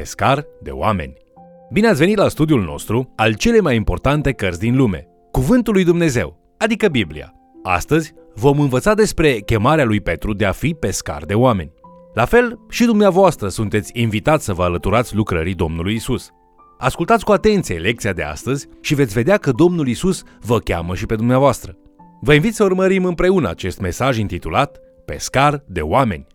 pescar de oameni. Bine ați venit la studiul nostru al cele mai importante cărți din lume, Cuvântul lui Dumnezeu, adică Biblia. Astăzi vom învăța despre chemarea lui Petru de a fi pescar de oameni. La fel, și dumneavoastră sunteți invitați să vă alăturați lucrării Domnului Isus. Ascultați cu atenție lecția de astăzi și veți vedea că Domnul Isus vă cheamă și pe dumneavoastră. Vă invit să urmărim împreună acest mesaj intitulat Pescar de oameni.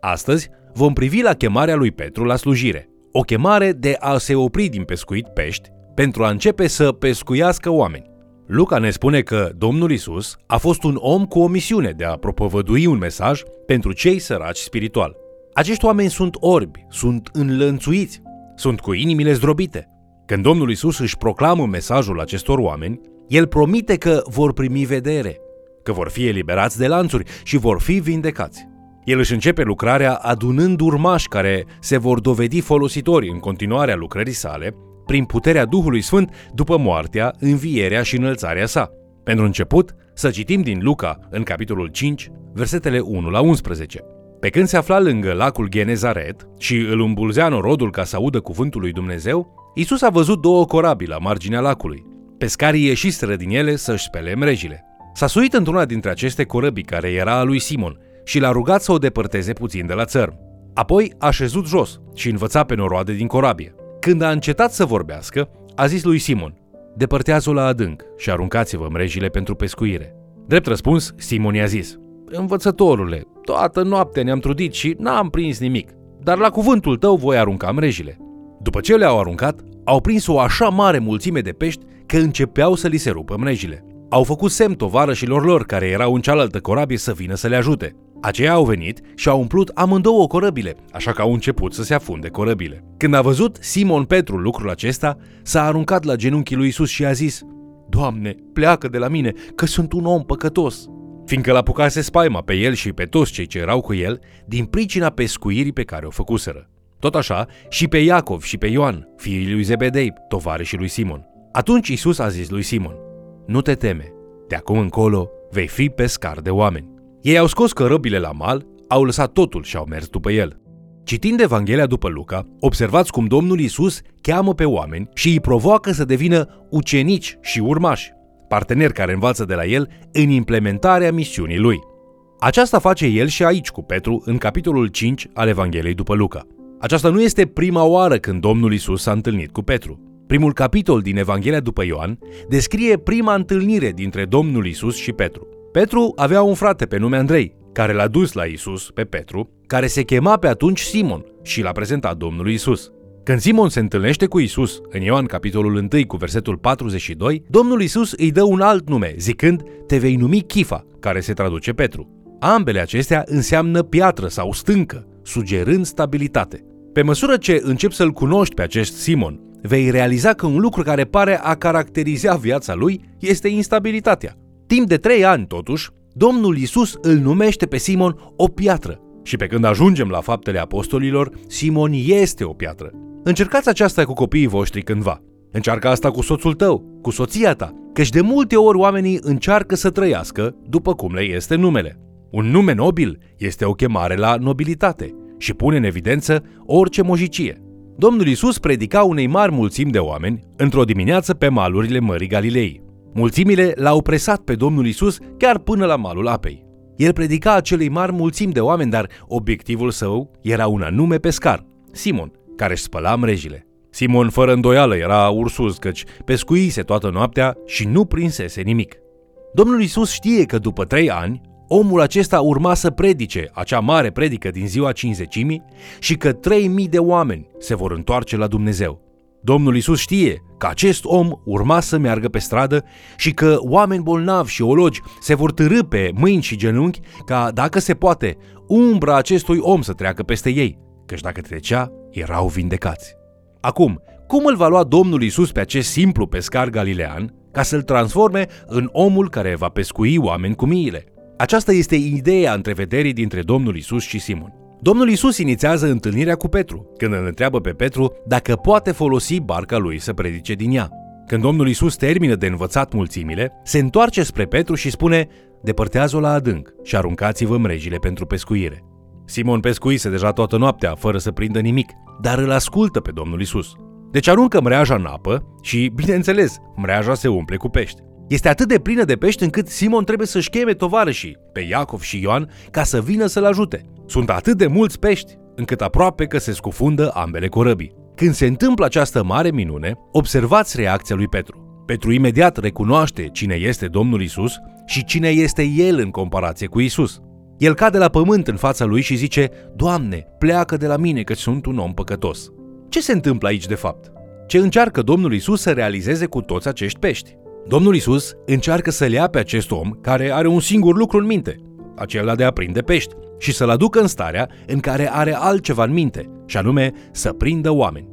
Astăzi vom privi la chemarea lui Petru la slujire. O chemare de a se opri din pescuit pești pentru a începe să pescuiască oameni. Luca ne spune că Domnul Isus a fost un om cu o misiune de a propovădui un mesaj pentru cei săraci spiritual. Acești oameni sunt orbi, sunt înlănțuiți, sunt cu inimile zdrobite. Când Domnul Isus își proclamă mesajul acestor oameni, el promite că vor primi vedere, că vor fi eliberați de lanțuri și vor fi vindecați. El își începe lucrarea adunând urmași care se vor dovedi folositori în continuarea lucrării sale, prin puterea Duhului Sfânt după moartea, învierea și înălțarea sa. Pentru început, să citim din Luca, în capitolul 5, versetele 1 la 11. Pe când se afla lângă lacul Genezaret și îl îmbulzea norodul ca să audă cuvântul lui Dumnezeu, Isus a văzut două corabii la marginea lacului. Pescarii ieșiseră din ele să-și spele mrejile. S-a suit într-una dintre aceste corăbii care era a lui Simon și l-a rugat să o depărteze puțin de la țărm. Apoi a șezut jos și învăța pe noroade din corabie. Când a încetat să vorbească, a zis lui Simon, depărtează-o la adânc și aruncați-vă mrejile pentru pescuire. Drept răspuns, Simon i-a zis, Învățătorule, toată noaptea ne-am trudit și n-am prins nimic, dar la cuvântul tău voi arunca mrejile. După ce le-au aruncat, au prins o așa mare mulțime de pești că începeau să li se rupă mrejile. Au făcut semn tovarășilor lor care erau în cealaltă corabie să vină să le ajute. Aceia au venit și au umplut amândouă corăbile, așa că au început să se afunde corăbile. Când a văzut Simon Petru lucrul acesta, s-a aruncat la genunchii lui Isus și a zis, Doamne, pleacă de la mine, că sunt un om păcătos. Fiindcă l-apucase spaima pe el și pe toți cei ce erau cu el, din pricina pescuirii pe care o făcuseră. Tot așa, și pe Iacov și pe Ioan, fiii lui Zebedei, tovarășii lui Simon. Atunci Isus a zis lui Simon, Nu te teme, de acum încolo vei fi pescar de oameni. Ei au scos cărăbile la mal, au lăsat totul și au mers după el. Citind Evanghelia după Luca, observați cum Domnul Isus cheamă pe oameni și îi provoacă să devină ucenici și urmași, parteneri care învață de la el în implementarea misiunii lui. Aceasta face el și aici cu Petru în capitolul 5 al Evangheliei după Luca. Aceasta nu este prima oară când Domnul Isus s-a întâlnit cu Petru. Primul capitol din Evanghelia după Ioan descrie prima întâlnire dintre Domnul Isus și Petru. Petru avea un frate pe nume Andrei, care l-a dus la Isus pe Petru, care se chema pe atunci Simon și l-a prezentat Domnului Isus. Când Simon se întâlnește cu Isus, în Ioan capitolul 1 cu versetul 42, Domnul Isus îi dă un alt nume, zicând, te vei numi Chifa, care se traduce Petru. Ambele acestea înseamnă piatră sau stâncă, sugerând stabilitate. Pe măsură ce începi să-l cunoști pe acest Simon, vei realiza că un lucru care pare a caracteriza viața lui este instabilitatea. Timp de trei ani, totuși, Domnul Isus îl numește pe Simon o piatră. Și pe când ajungem la faptele apostolilor, Simon este o piatră. Încercați aceasta cu copiii voștri cândva. Încearcă asta cu soțul tău, cu soția ta, căci de multe ori oamenii încearcă să trăiască după cum le este numele. Un nume nobil este o chemare la nobilitate și pune în evidență orice mojicie. Domnul Isus predica unei mari mulțimi de oameni într-o dimineață pe malurile Mării Galilei. Mulțimile l-au presat pe Domnul Isus chiar până la malul apei. El predica acelei mari mulțimi de oameni, dar obiectivul său era un anume pescar, Simon, care își spăla mrejile. Simon, fără îndoială, era ursuz, căci pescuise toată noaptea și nu prinsese nimic. Domnul Isus știe că după trei ani, omul acesta urma să predice acea mare predică din ziua cinzecimii și că trei mii de oameni se vor întoarce la Dumnezeu. Domnul Isus știe că acest om urma să meargă pe stradă și că oameni bolnavi și ologi se vor târâ pe mâini și genunchi ca, dacă se poate, umbra acestui om să treacă peste ei, căci dacă trecea, erau vindecați. Acum, cum îl va lua Domnul Isus pe acest simplu pescar galilean ca să-l transforme în omul care va pescui oameni cu miile? Aceasta este ideea întrevederii dintre Domnul Isus și Simon. Domnul Isus inițiază întâlnirea cu Petru, când îl întreabă pe Petru dacă poate folosi barca lui să predice din ea. Când Domnul Isus termină de învățat mulțimile, se întoarce spre Petru și spune Depărtează-o la adânc și aruncați-vă mrejile pentru pescuire. Simon pescuise deja toată noaptea, fără să prindă nimic, dar îl ascultă pe Domnul Isus. Deci aruncă mreaja în apă și, bineînțeles, mreaja se umple cu pești. Este atât de plină de pești încât Simon trebuie să-și cheme tovarășii, pe Iacov și Ioan, ca să vină să-l ajute. Sunt atât de mulți pești, încât aproape că se scufundă ambele corăbii. Când se întâmplă această mare minune, observați reacția lui Petru. Petru imediat recunoaște cine este Domnul Isus și cine este el în comparație cu Isus. El cade la pământ în fața lui și zice, Doamne, pleacă de la mine că sunt un om păcătos. Ce se întâmplă aici de fapt? Ce încearcă Domnul Isus să realizeze cu toți acești pești? Domnul Isus încearcă să-l ia pe acest om care are un singur lucru în minte, acela de a prinde pești, și să-l aducă în starea în care are altceva în minte, și anume să prindă oameni.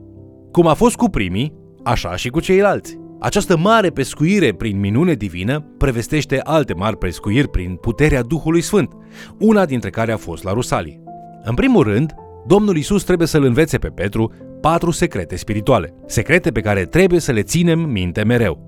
Cum a fost cu primii, așa și cu ceilalți. Această mare pescuire prin minune divină prevestește alte mari pescuiri prin puterea Duhului Sfânt, una dintre care a fost la Rusalii. În primul rând, Domnul Isus trebuie să-l învețe pe Petru patru secrete spirituale, secrete pe care trebuie să le ținem minte mereu.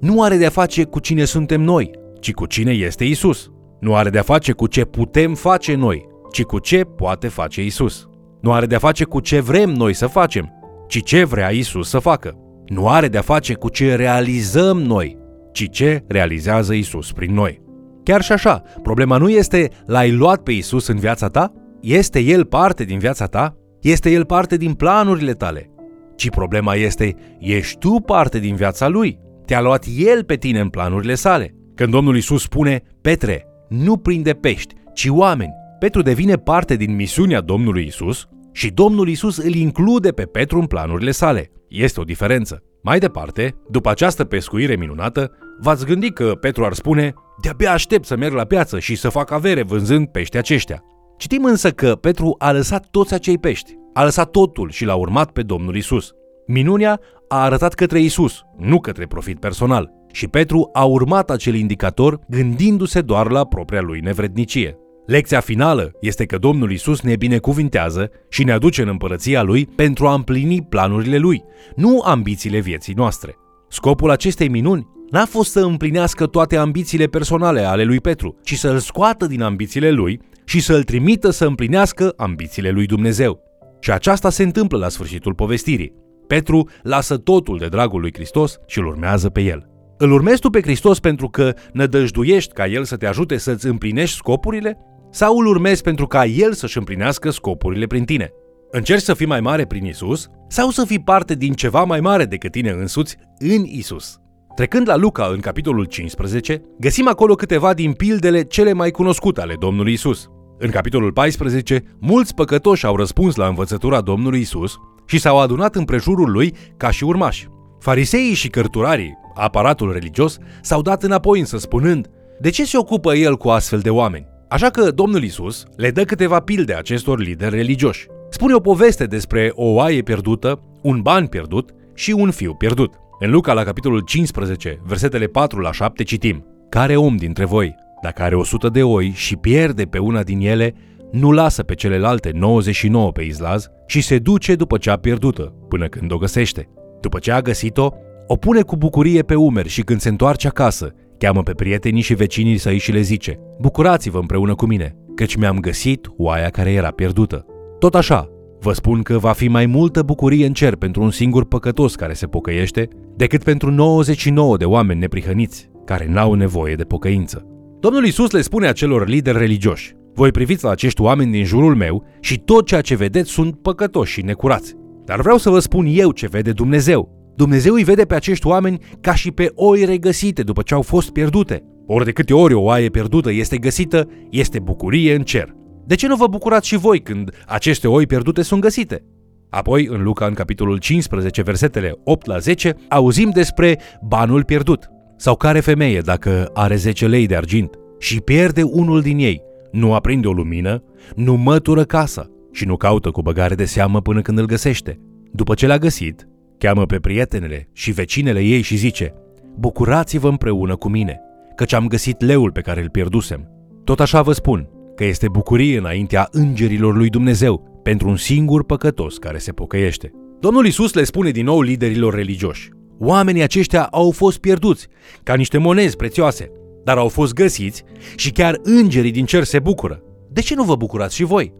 Nu are de-a face cu cine suntem noi, ci cu cine este Isus. Nu are de-a face cu ce putem face noi, ci cu ce poate face Isus. Nu are de-a face cu ce vrem noi să facem, ci ce vrea Isus să facă. Nu are de-a face cu ce realizăm noi, ci ce realizează Isus prin noi. Chiar și așa, problema nu este l-ai luat pe Isus în viața ta? Este El parte din viața ta? Este El parte din planurile tale? Ci problema este, ești tu parte din viața Lui? Te-a luat El pe tine în planurile sale? Când Domnul Isus spune, Petre, nu prinde pești, ci oameni, Petru devine parte din misiunea Domnului Isus și Domnul Isus îl include pe Petru în planurile sale. Este o diferență. Mai departe, după această pescuire minunată, v-ați gândit că Petru ar spune de-abia aștept să merg la piață și să fac avere vânzând pești aceștia. Citim însă că Petru a lăsat toți acei pești, a lăsat totul și l-a urmat pe Domnul Isus. Minunea a arătat către Isus, nu către profit personal, și Petru a urmat acel indicator gândindu-se doar la propria lui nevrednicie. Lecția finală este că Domnul Isus ne binecuvintează și ne aduce în împărăția Lui pentru a împlini planurile Lui, nu ambițiile vieții noastre. Scopul acestei minuni n-a fost să împlinească toate ambițiile personale ale lui Petru, ci să-l scoată din ambițiile lui și să-l trimită să împlinească ambițiile lui Dumnezeu. Și aceasta se întâmplă la sfârșitul povestirii. Petru lasă totul de dragul lui Hristos și îl urmează pe el. Îl urmezi tu pe Hristos pentru că nădăjduiești ca El să te ajute să-ți împlinești scopurile? Sau îl urmezi pentru ca El să-și împlinească scopurile prin tine? Încerci să fii mai mare prin Isus sau să fii parte din ceva mai mare decât tine însuți în Isus? Trecând la Luca în capitolul 15, găsim acolo câteva din pildele cele mai cunoscute ale Domnului Isus. În capitolul 14, mulți păcătoși au răspuns la învățătura Domnului Isus și s-au adunat împrejurul lui ca și urmași. Fariseii și cărturarii, aparatul religios, s-au dat înapoi însă spunând, de ce se ocupă el cu astfel de oameni? Așa că Domnul Isus le dă câteva pilde acestor lideri religioși. Spune o poveste despre o oaie pierdută, un ban pierdut și un fiu pierdut. În Luca, la capitolul 15, versetele 4 la 7, citim Care om dintre voi, dacă are 100 de oi și pierde pe una din ele, nu lasă pe celelalte 99 pe izlaz și se duce după cea pierdută, până când o găsește. După ce a găsit-o, o pune cu bucurie pe umeri și când se întoarce acasă, cheamă pe prietenii și vecinii săi și le zice Bucurați-vă împreună cu mine, căci mi-am găsit oaia care era pierdută. Tot așa, vă spun că va fi mai multă bucurie în cer pentru un singur păcătos care se pocăiește, decât pentru 99 de oameni neprihăniți, care n-au nevoie de pocăință. Domnul Isus le spune acelor lideri religioși, voi priviți la acești oameni din jurul meu și tot ceea ce vedeți sunt păcătoși și necurați. Dar vreau să vă spun eu ce vede Dumnezeu. Dumnezeu îi vede pe acești oameni ca și pe oi regăsite după ce au fost pierdute. Ori de câte ori o oaie pierdută este găsită, este bucurie în cer. De ce nu vă bucurați și voi când aceste oi pierdute sunt găsite? Apoi, în Luca, în capitolul 15, versetele 8 la 10, auzim despre banul pierdut. Sau care femeie, dacă are 10 lei de argint și pierde unul din ei, nu aprinde o lumină, nu mătură casa și nu caută cu băgare de seamă până când îl găsește. După ce l-a găsit, cheamă pe prietenele și vecinele ei și zice Bucurați-vă împreună cu mine, căci am găsit leul pe care îl pierdusem. Tot așa vă spun că este bucurie înaintea îngerilor lui Dumnezeu pentru un singur păcătos care se pocăiește. Domnul Isus le spune din nou liderilor religioși. Oamenii aceștia au fost pierduți, ca niște monezi prețioase, dar au fost găsiți și chiar îngerii din cer se bucură. De ce nu vă bucurați și voi?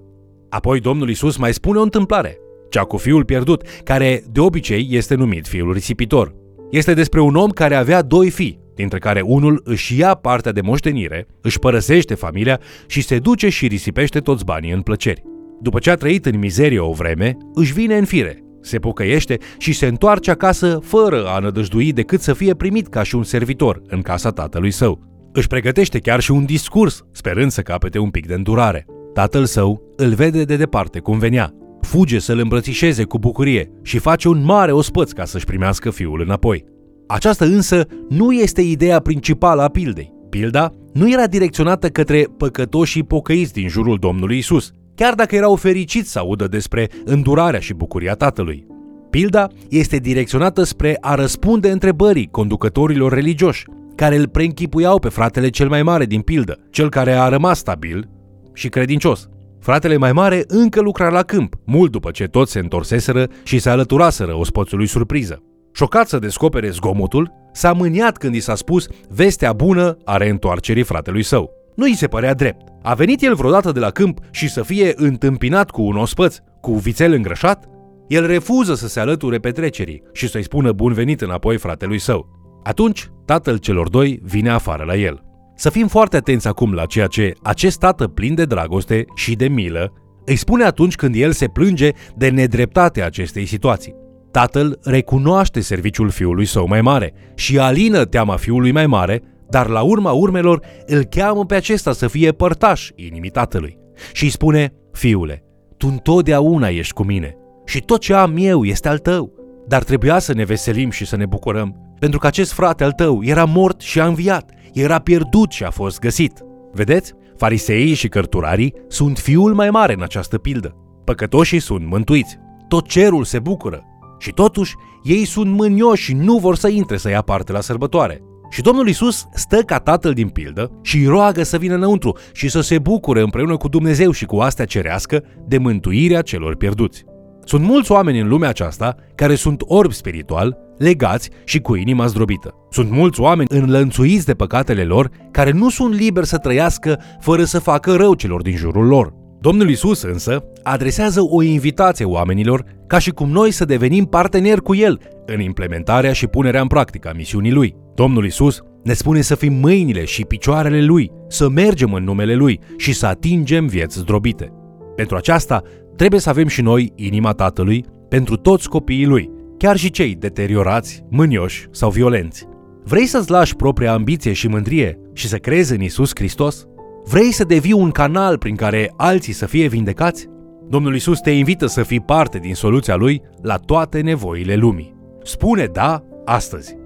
Apoi Domnul Isus mai spune o întâmplare, cea cu fiul pierdut, care de obicei este numit fiul risipitor. Este despre un om care avea doi fii, dintre care unul își ia partea de moștenire, își părăsește familia și se duce și risipește toți banii în plăceri. După ce a trăit în mizerie o vreme, își vine în fire, se pocăiește și se întoarce acasă fără a nădăjdui decât să fie primit ca și un servitor în casa tatălui său. Își pregătește chiar și un discurs, sperând să capete un pic de îndurare. Tatăl său îl vede de departe cum venea, fuge să-l îmbrățișeze cu bucurie și face un mare ospăț ca să-și primească fiul înapoi. Aceasta însă nu este ideea principală a pildei. Pilda nu era direcționată către păcătoșii pocăiți din jurul Domnului Isus, chiar dacă erau fericiți să audă despre îndurarea și bucuria tatălui. Pilda este direcționată spre a răspunde întrebării conducătorilor religioși, care îl preînchipuiau pe fratele cel mai mare din pildă, cel care a rămas stabil și credincios. Fratele mai mare încă lucra la câmp, mult după ce toți se întorseseră și se alăturaseră ospățului surpriză. Șocat să descopere zgomotul, s-a mâniat când i s-a spus vestea bună a reîntoarcerii fratelui său. Nu îi se părea drept. A venit el vreodată de la câmp și să fie întâmpinat cu un ospăț, cu vițel îngrășat? El refuză să se alăture petrecerii și să-i spună bun venit înapoi fratelui său. Atunci, tatăl celor doi vine afară la el. Să fim foarte atenți acum la ceea ce acest tată plin de dragoste și de milă îi spune atunci când el se plânge de nedreptatea acestei situații. Tatăl recunoaște serviciul fiului său mai mare și alină teama fiului mai mare, dar la urma urmelor îl cheamă pe acesta să fie părtaș inimii tatălui și îi spune, fiule, tu întotdeauna ești cu mine și tot ce am eu este al tău. Dar trebuia să ne veselim și să ne bucurăm, pentru că acest frate al tău era mort și a înviat, era pierdut și a fost găsit. Vedeți? Fariseii și cărturarii sunt fiul mai mare în această pildă. Păcătoșii sunt mântuiți. Tot cerul se bucură. Și totuși, ei sunt mânioși și nu vor să intre să ia parte la sărbătoare. Și Domnul Isus stă ca tatăl din pildă și îi roagă să vină înăuntru și să se bucure împreună cu Dumnezeu și cu astea cerească de mântuirea celor pierduți. Sunt mulți oameni în lumea aceasta care sunt orbi spiritual, legați și cu inima zdrobită. Sunt mulți oameni înlănțuiți de păcatele lor care nu sunt liberi să trăiască fără să facă rău celor din jurul lor. Domnul Isus însă adresează o invitație oamenilor ca și cum noi să devenim parteneri cu El în implementarea și punerea în practică a misiunii Lui. Domnul Isus ne spune să fim mâinile și picioarele Lui, să mergem în numele Lui și să atingem vieți zdrobite. Pentru aceasta trebuie să avem și noi inima Tatălui pentru toți copiii Lui, chiar și cei deteriorați, mânioși sau violenți. Vrei să-ți lași propria ambiție și mândrie și să crezi în Isus Hristos? Vrei să devii un canal prin care alții să fie vindecați? Domnul Isus te invită să fii parte din soluția Lui la toate nevoile lumii. Spune da astăzi!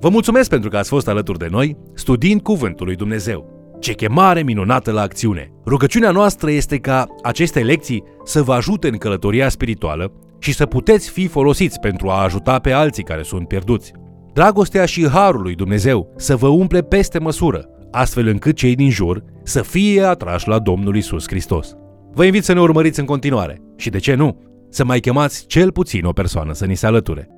Vă mulțumesc pentru că ați fost alături de noi studiind Cuvântul lui Dumnezeu. Ce chemare minunată la acțiune! Rugăciunea noastră este ca aceste lecții să vă ajute în călătoria spirituală și să puteți fi folosiți pentru a ajuta pe alții care sunt pierduți. Dragostea și harul lui Dumnezeu să vă umple peste măsură, astfel încât cei din jur să fie atrași la Domnul Isus Hristos. Vă invit să ne urmăriți în continuare și, de ce nu, să mai chemați cel puțin o persoană să ni se alăture.